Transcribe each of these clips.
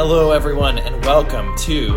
Hello, everyone, and welcome to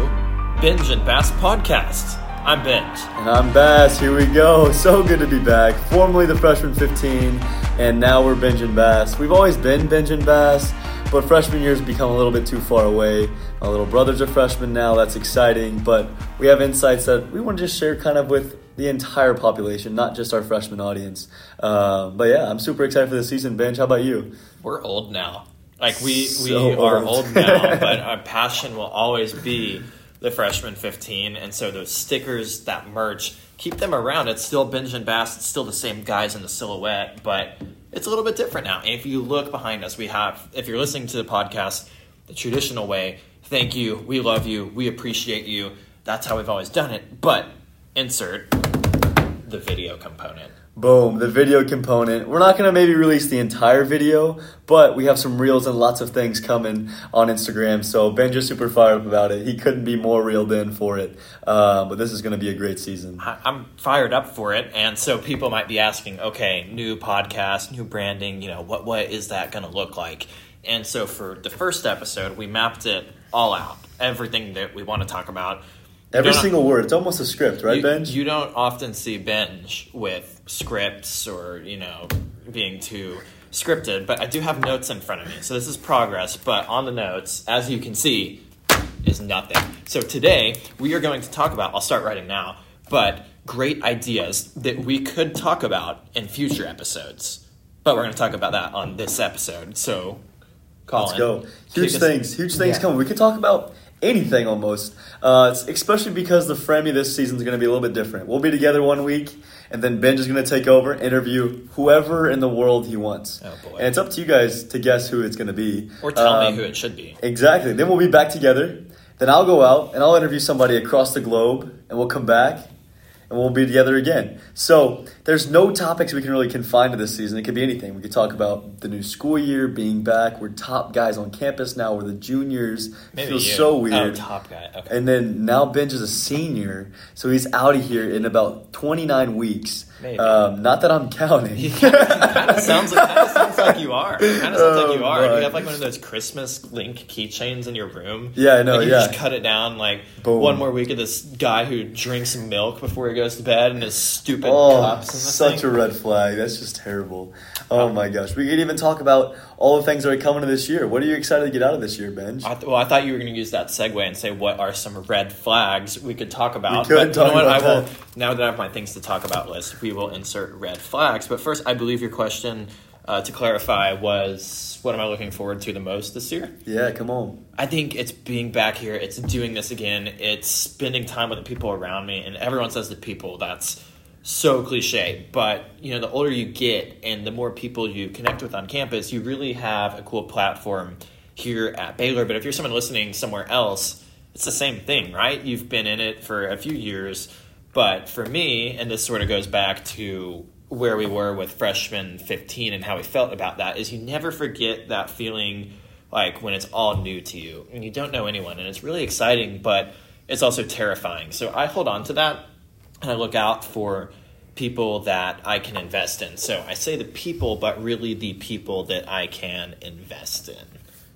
Benj and Bass Podcast. I'm Benj. And I'm Bass. Here we go. So good to be back. Formerly the freshman 15, and now we're Benj and Bass. We've always been Benj and Bass, but freshman year's become a little bit too far away. My little brothers are freshmen now. That's exciting, but we have insights that we want to just share kind of with the entire population, not just our freshman audience. Uh, but yeah, I'm super excited for the season. Benj, how about you? We're old now. Like we So we are old. old now, but our passion will always be the freshman 15. And so those stickers, that merch, keep them around. It's still Benj and Bass. It's still the same guys in the silhouette, but it's a little bit different now. And if you look behind us, we have. If you're listening to the podcast the traditional way, thank you. We love you. We appreciate you. That's how we've always done it. But insert the video component. Boom, the video component. We're not to maybe release the entire video, but we have some reels and lots of things coming on Instagram. So Ben just super fired up about it. He couldn't be more reeled in for it. Uh, but this is to be a great season. I'm fired up for it, and so people might be asking, okay, new podcast, new branding, you know, what what is that to look like? And so for the first episode, we mapped it all out, everything that we want to talk about. Every single word. It's almost a script, right, you, Ben? You don't often see Benj with scripts or you know being too scripted, but I do have notes in front of me, so this is progress. But on the notes, as you can see, is nothing. So today we are going to talk about. I'll start writing now, but great ideas that we could talk about in future episodes. But we're going to talk about that on this episode. So, Colin, Let's go. kick Huge us- things. Huge things Yeah. coming. We could talk about anything almost, uh, especially because the Fremmy this season is going to be a little bit different. We'll be together one week, and then Benj is going to take over, interview whoever in the world he wants. Oh, boy. And it's up to you guys to guess who it's going to be. Or tell Um, me who it should be. Exactly. Then we'll be back together. Then I'll go out and I'll interview somebody across the globe, and we'll come back and we'll be together again. So there's no topics we can really confine to this season. It could be anything. We could talk about the new school year, being back. We're top guys on campus now. We're the juniors. Maybe Feels you. so Oh, weird. top guy. Okay. and then now Benj is a senior, so he's out of here in about 29 weeks. Maybe. Um, not that I'm counting. kind of sounds like kind of sounds like you are. Kind of sounds like you Oh, are. Do my. you have like one of those Christmas link keychains in your room? Yeah, I know, Like you yeah. just cut it down like Boom. one more week of this guy who drinks milk before he goes to bed and his stupid Oh, cups and such thing. a red flag. That's just terrible. Oh my gosh. We could even talk about all the things that are coming to this year. What are you excited to get out of this year, Benj? I th- well, I thought you were going to use that segue and say what are some red flags we could talk about. could but you talk know what? about I will that. now that I have my things to talk about list. We will insert red flags. But first, I believe your question uh, to clarify was what am I looking forward to the most this year? Yeah, come on. I think it's being back here. It's doing this again. It's spending time with the people around me, and everyone says the people. That's so cliche, but you know, the older you get and the more people you connect with on campus, you really have a cool platform here at Baylor. But if you're someone listening somewhere else, it's the same thing, right? You've been in it for a few years, but for me, and this sort of goes back to where we were with freshman 15 and how we felt about that, is you never forget that feeling like when it's all new to you and you don't know anyone and it's really exciting but it's also terrifying. So i hold on to that and i look out for people that i can invest in. So i say the people but really the people that i can invest in.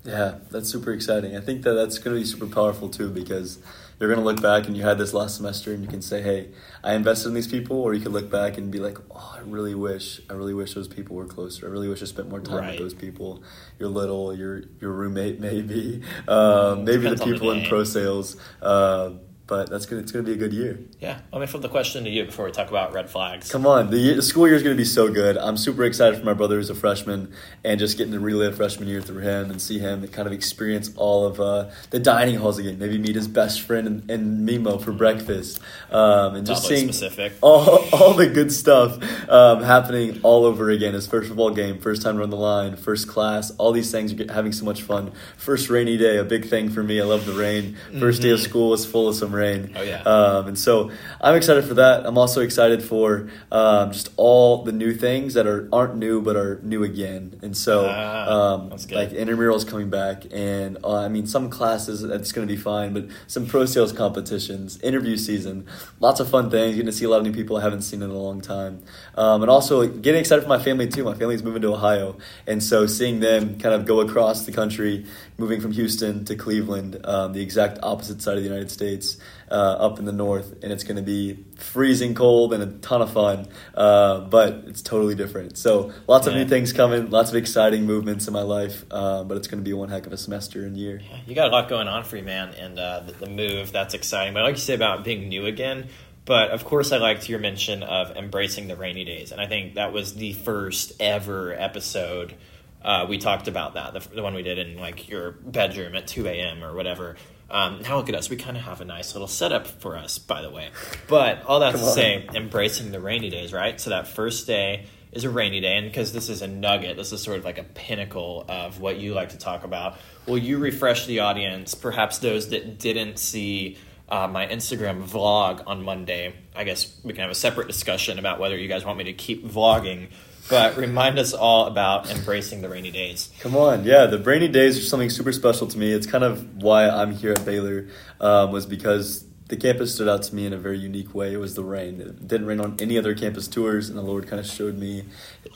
Yeah, that's super exciting. I think that that's going to be super powerful too because you're going to look back and you had this last semester and you can say, hey, I invested in these people. Or you could look back and be like, oh, I really wish, I really wish those people were closer. I really wish I spent more time Right. with those people. Your little, your, your roommate, maybe. Um, maybe the Depends the people in pro sales. Uh, but that's gonna, it's going to be a good year. yeah let me flip the question to you before we talk about red flags Come on, the, year, the school year is going to be so good. I'm super excited for my brother who's a freshman and just getting to relive freshman year through him and see him and kind of experience all of uh, the dining halls again. Maybe meet his best friend and, and Mimo for breakfast, um, and just seeing specific. all, all the good stuff um, happening all over again. His first football game, first time run the line, first class, all these things are having so much fun. First rainy day, a big thing for me. I love the rain. 1st day of school was full of some rain. Oh, yeah. Um, and so I'm excited for that. I'm also excited for um, just all the new things that are aren't new but are new again. And so Ah, um, like intramurals coming back, and uh, I mean some classes that's going to be fine, but some pro sales competitions, interview season, lots of fun things. You're going to see a lot of new people I haven't seen in a long time, um, and also getting excited for my family too. My family's moving to Ohio, and so seeing them kind of go across the country, moving from Houston to Cleveland, um, the exact opposite side of the United States, uh, up in the north, and it's going to be freezing cold and a ton of fun, uh, but it's totally different. So lots of Yeah. new things coming, lots of exciting movements in my life, uh, but it's going to be one heck of a semester and year. You got a lot going on for you, man, and uh, the, the move that's exciting. But I like you say about being new again. But of course, I liked your mention of embracing the rainy days, and I think that was the first ever episode uh, we talked about that. The, the one we did in like your bedroom at two a.m. or whatever. Um, now look at us. We kind of have a nice little setup for us, by the way. But all that to say, embracing the rainy days, right? So that first day is a rainy day, and because this is a nugget, this is sort of like a pinnacle of what you like to talk about. Will you refresh the audience, perhaps those that didn't see uh, my Instagram vlog on Monday? I guess we can have a separate discussion about whether you guys want me to keep vlogging. But remind us all about embracing the rainy days. Come on, yeah. The rainy days are something super special to me. It's kind of why I'm here at Baylor, um, was because the campus stood out to me in a very unique way. It was the rain. It didn't rain on any other campus tours, and the Lord kind of showed me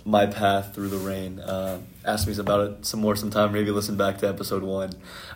my path through the rain. Uh, asked me about it some more sometime. Maybe listen back to episode one.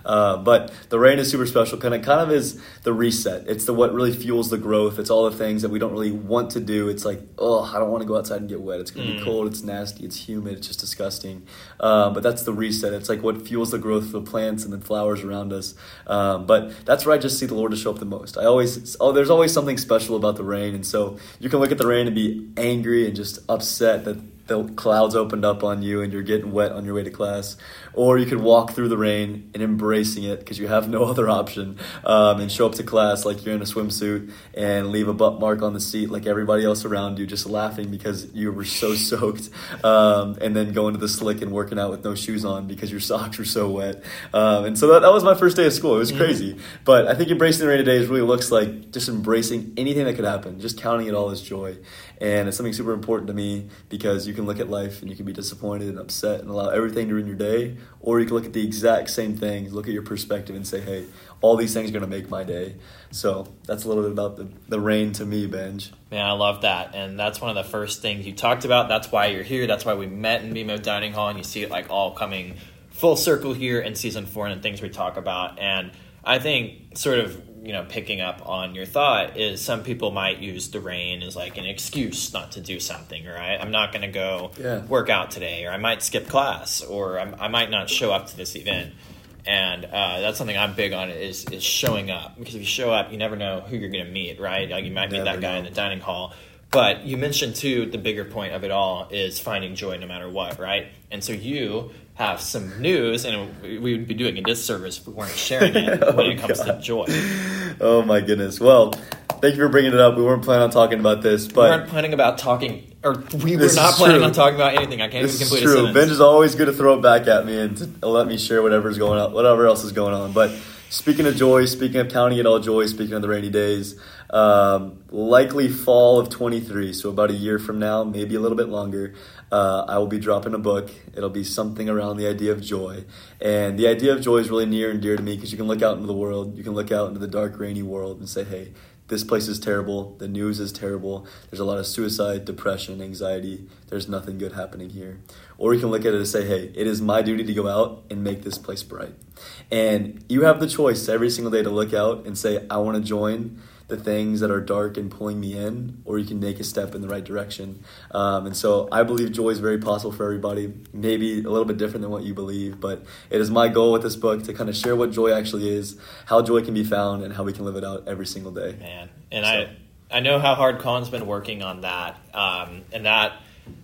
Uh, but the rain is super special. Kind of, kind of is the reset. It's the what really fuels the growth. It's all the things that we don't really want to do. It's like, oh, I don't want to go outside and get wet. It's gonna Mm. be cold. It's nasty. It's humid. It's just disgusting. Um, but that's the reset. It's like what fuels the growth of the plants and the flowers around us. Um, but that's where I just see the Lord to show up the most. I always, oh, there's always something special about the rain, and so you can look at the rain and be angry and just upset that the clouds opened up on you and you're getting wet on your way to class, or you could walk through the rain and embracing it because you have no other option, um, and show up to class like you're in a swimsuit and leave a butt mark on the seat like everybody else around you, just laughing because you were so soaked, um, and then going to the slick and working out with no shoes on because your socks were so wet, um, and so that, that was my first day of school. It was crazy, but I think embracing the rainy days really looks like just embracing anything that could happen, just counting it all as joy. And it's something super important to me because you can look at life and you can be disappointed and upset and allow everything to ruin your day, or you can look at the exact same things, look at your perspective and say, hey, all these things are going to make my day. So that's a little bit about the, the rain to me, Benj. Man, I love that. And that's one of the first things you talked about. That's why you're here. That's why we met in BMO Dining Hall. And you see it like all coming full circle here in season four and things we talk about. And I think sort of, you know, picking up on your thought is some people might use the rain as like an excuse not to do something, right? I'm not going to go Yeah. work out today, or I might skip class, or I'm, I might not show up to this event. And uh, that's something I'm big on is is showing up because if you show up, you never know who you're going to meet, right? Like you might meet Never that guy know. in the dining hall. But you mentioned too the bigger point of it all is finding joy no matter what, right? And so you have some news, and we would be doing a disservice if we weren't sharing it oh when it Oh, comes to joy. Oh my goodness. Well, thank you for bringing it up. We weren't planning on talking about this, but we weren't planning about talking, or we were not planning true. on talking about anything. I can't This even is complete a sentence. Benj is always good to throw it back at me and to let me share whatever's going on, whatever else is going on. But speaking of joy, speaking of counting it all joy, speaking of the rainy days, um, likely fall of 23, so about a year from now, maybe a little bit longer, uh, I will be dropping a book. It'll be something around the idea of joy. And the idea of joy is really near and dear to me because you can look out into the world, you can look out into the dark, rainy world and say, hey, this place is terrible. The news is terrible. There's a lot of suicide, depression, anxiety. There's nothing good happening here. Or you can look at it and say, hey, it is my duty to go out and make this place bright. And you have the choice every single day to look out and say, I want to join the things that are dark and pulling me in, or you can make a step in the right direction. Um, and so I believe joy is very possible for everybody, maybe a little bit different than what you believe, but it is my goal with this book to kind of share what joy actually is, how joy can be found, and how we can live it out every single day. man. And So- I I know how hard Colin's been working on that, um, and that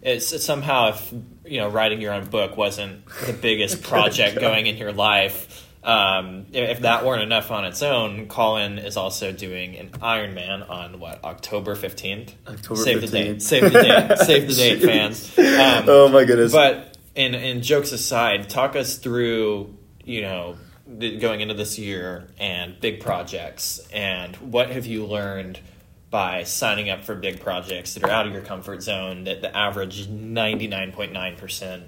it's, it's somehow if you know writing your own book wasn't the biggest project going in your life. Um, if that weren't enough on its own, Colin is also doing an Ironman on what October fifteenth. October Save the 15th. date. Save the date. Save the date, fans. Um, oh my goodness. but in in jokes aside, talk us through you know the, going into this year and big projects, and what have you learned by signing up for big projects that are out of your comfort zone that the average 99.9%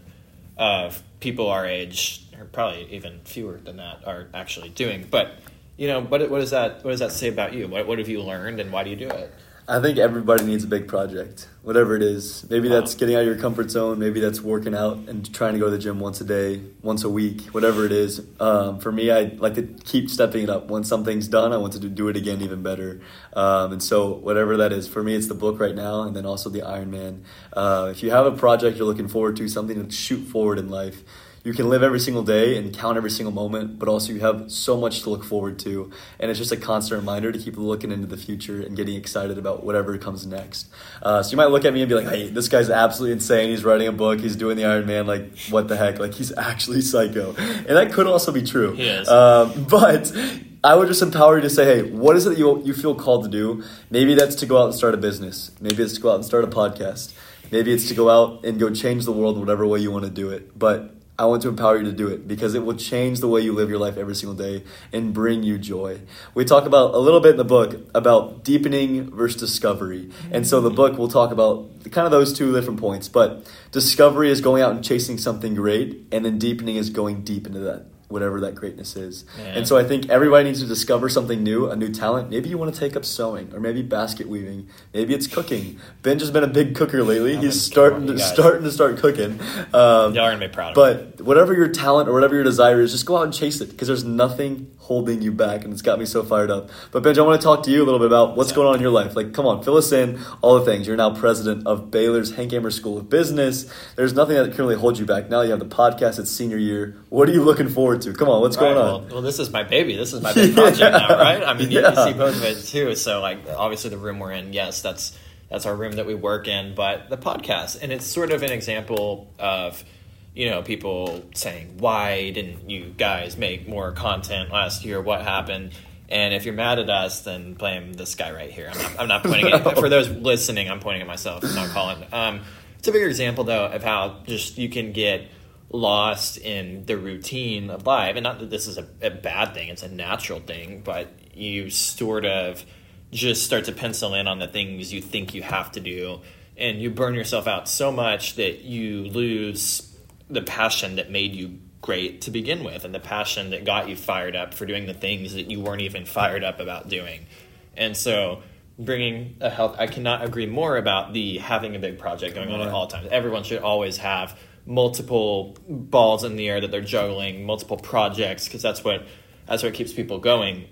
of people our age, or probably even fewer than that, are actually doing. But, you know, what, what, does, that, what does that say about you? What, what have you learned and why do you do it? I think everybody needs a big project, whatever it is. Maybe that's getting out of your comfort zone. Maybe that's working out and trying to go to the gym once a day, once a week, whatever it is. Um, for me, I like to keep stepping it up. Once something's done, I want to do it again even better. Um, and so, whatever that is, for me, it's the book right now, and then also the Ironman. Uh, if you have a project you're looking forward to, something to shoot forward in life, you can live every single day and count every single moment, but also you have so much to look forward to. And it's just a constant reminder to keep looking into the future and getting excited about whatever comes next. Uh, so you might look at me and be like, hey, this guy's absolutely insane. He's writing a book, he's doing the Ironman. Like, what the heck? Like, he's actually psycho. And that could also be true. He is. Um, but. I would just empower you to say, hey, what is it that you, you feel called to do? Maybe that's to go out and start a business. Maybe it's to go out and start a podcast. Maybe it's to go out and go change the world whatever way you want to do it. But I want to empower you to do it because it will change the way you live your life every single day and bring you joy. We talk about a little bit in the book about deepening versus discovery. And so the book will talk about kind of those two different points. But discovery is going out and chasing something great, and then deepening is going deep into that whatever that greatness is. Yeah. And so I think everybody needs to discover something new, a new talent. Maybe you want to take up sewing, or maybe basket weaving. Maybe it's cooking. Ben has been a big cooker lately. He's starting to starting to start cooking. Um, Y'all are going to be proud but whatever your talent or whatever your desire is, just go out and chase it because there's nothing holding you back, and it's got me so fired up. But Benj, I want to talk to you a little bit about what's Yeah. going on in your life. Like, come on, fill us in all the things. You're now president of Baylor's Hankamer School of Business. There's nothing that currently holds you back. Now you have the podcast. It's senior year. What are you looking forward to? Come on, what's going on? Well, well, this is my baby. This is my big project now, right? I mean, you, Yeah. you see both of it too. So, like, obviously, the room we're in, yes, that's that's our room that we work in. But the podcast, and it's sort of an example of, you know, people saying, "Why didn't you guys make more content last year? What happened?" And if you're mad at us, then blame this guy right here. I'm not, I'm not pointing at for those listening. I'm pointing at myself, not Colin. Um, it's a bigger example though of how just you can get lost in the routine of life. And not that this is a, a bad thing, it's a natural thing, but you sort of just start to pencil in on the things you think you have to do. And you burn yourself out so much that you lose the passion that made you great to begin with and the passion that got you fired up for doing the things that you weren't even fired up about doing. And so bringing a health I cannot agree more about the having a big project going on at all times. Everyone should always have multiple balls in the air that they're juggling, multiple projects because that's what that's what keeps people going.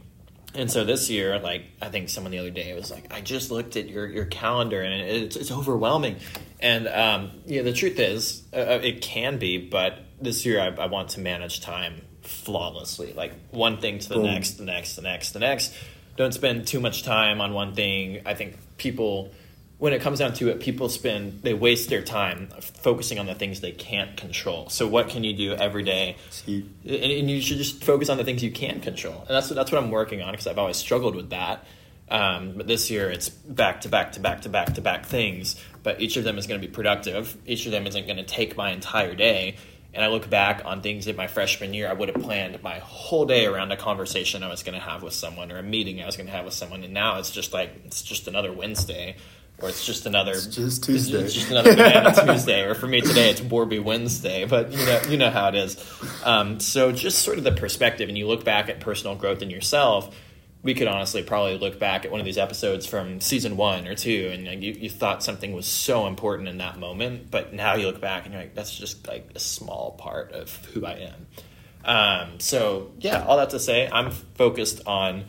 And so this year, like I think someone the other day was like, I just looked at your, your calendar and it's, it's overwhelming. And um, yeah, the truth is, uh, it can be, but this year I, I want to manage time flawlessly, like one thing to the Boom. next, the next, the next, the next. Don't spend too much time on one thing. I think people, when it comes down to it, people spend they waste their time focusing on the things they can't control. So what can you do every day? See, and, and you should just focus on the things you can control and that's that's what i'm working on because i've always struggled with that um, but this year it's back to back to back to back to back things but each of them is going to be productive each of them isn't going to take my entire day and i look back on things in my freshman year i would have planned my whole day around a conversation i was going to have with someone or a meeting i was going to have with someone and now it's just like it's just another wednesday or it's just another It's just Tuesday. it's just another banana Tuesday, or for me today it's Warby Wednesday. But you know, you know how it is. Um, so just sort of the perspective, and you look back at personal growth in yourself. We could honestly probably look back at one of these episodes from season one or two, and like, you, you thought something was so important in that moment, but now you look back and you're like, that's just like a small part of who I am. Um, so yeah, all that to say, I'm focused on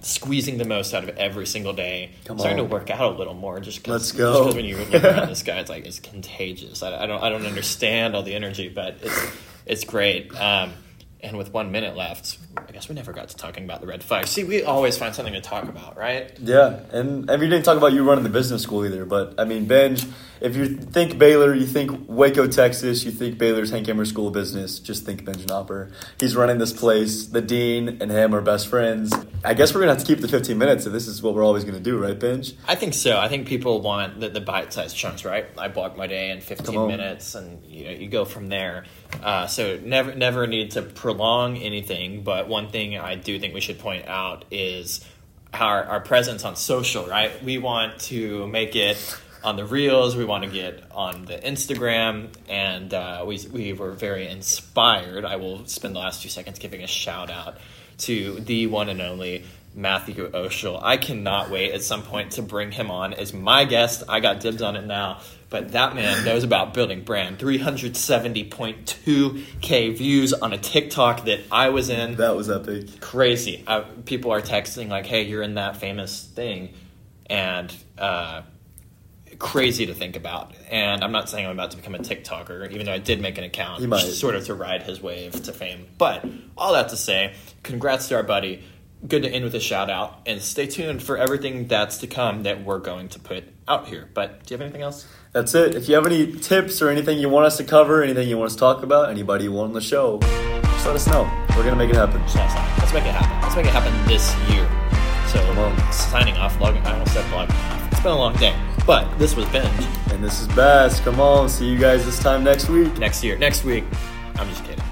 squeezing the most out of every single day. Come starting on. to work out a little more just because Let's go. when you look around this guy, it's like it's contagious. I, I don't I don't understand all the energy, but it's it's great. Um, and with one minute left, guess we never got to talking about the red flag. See, we always find something to talk about, right? Yeah, and and we didn't talk about you running the business school either. But I mean, Benj, if you think Baylor, you think Waco, Texas, you think Baylor's Hankamer School of Business, just think Benj Knopper. He's running this place. The dean and him are best friends. I guess we're gonna have to keep the 15 minutes, and this is what we're always gonna do, right, Benj? I think so. I think people want the, the bite-sized chunks, right? I block my day in 15 minutes, and you know you go from there. Uh, so never never need to prolong anything. But one thing I do think we should point out is our our presence on social, right? We want to make it on the reels. We want to get on the Instagram, and uh, we we were very inspired. I will spend the last few seconds giving a shout out to the one and only Matthew Oshel. I cannot wait at some point to bring him on as my guest. I got dibs on it now, but that man knows about building brand. 370.2k views on a TikTok that I was in. That was epic. Crazy. Uh, people are texting like, "Hey, you're in that famous thing," and uh, crazy to think about. And I'm not saying I'm about to become a TikToker, even though I did make an account, sort of to ride his wave to fame. But all that to say, congrats to our buddy. Good to end with a shout out, and stay tuned for everything that's to come that we're going to put out here. But do you have anything else? That's it. If you have any tips or anything you want us to cover, anything you want us to talk about, anybody you want on the show, just let us know. We're gonna make it happen. Let us make it happen. Let's make it happen this year. So, Come on. signing off, logging. I almost said off. It's been a long day, but this was Benj. And this is Bass. Come on, see you guys this time next week. Next year, next week. I'm just kidding.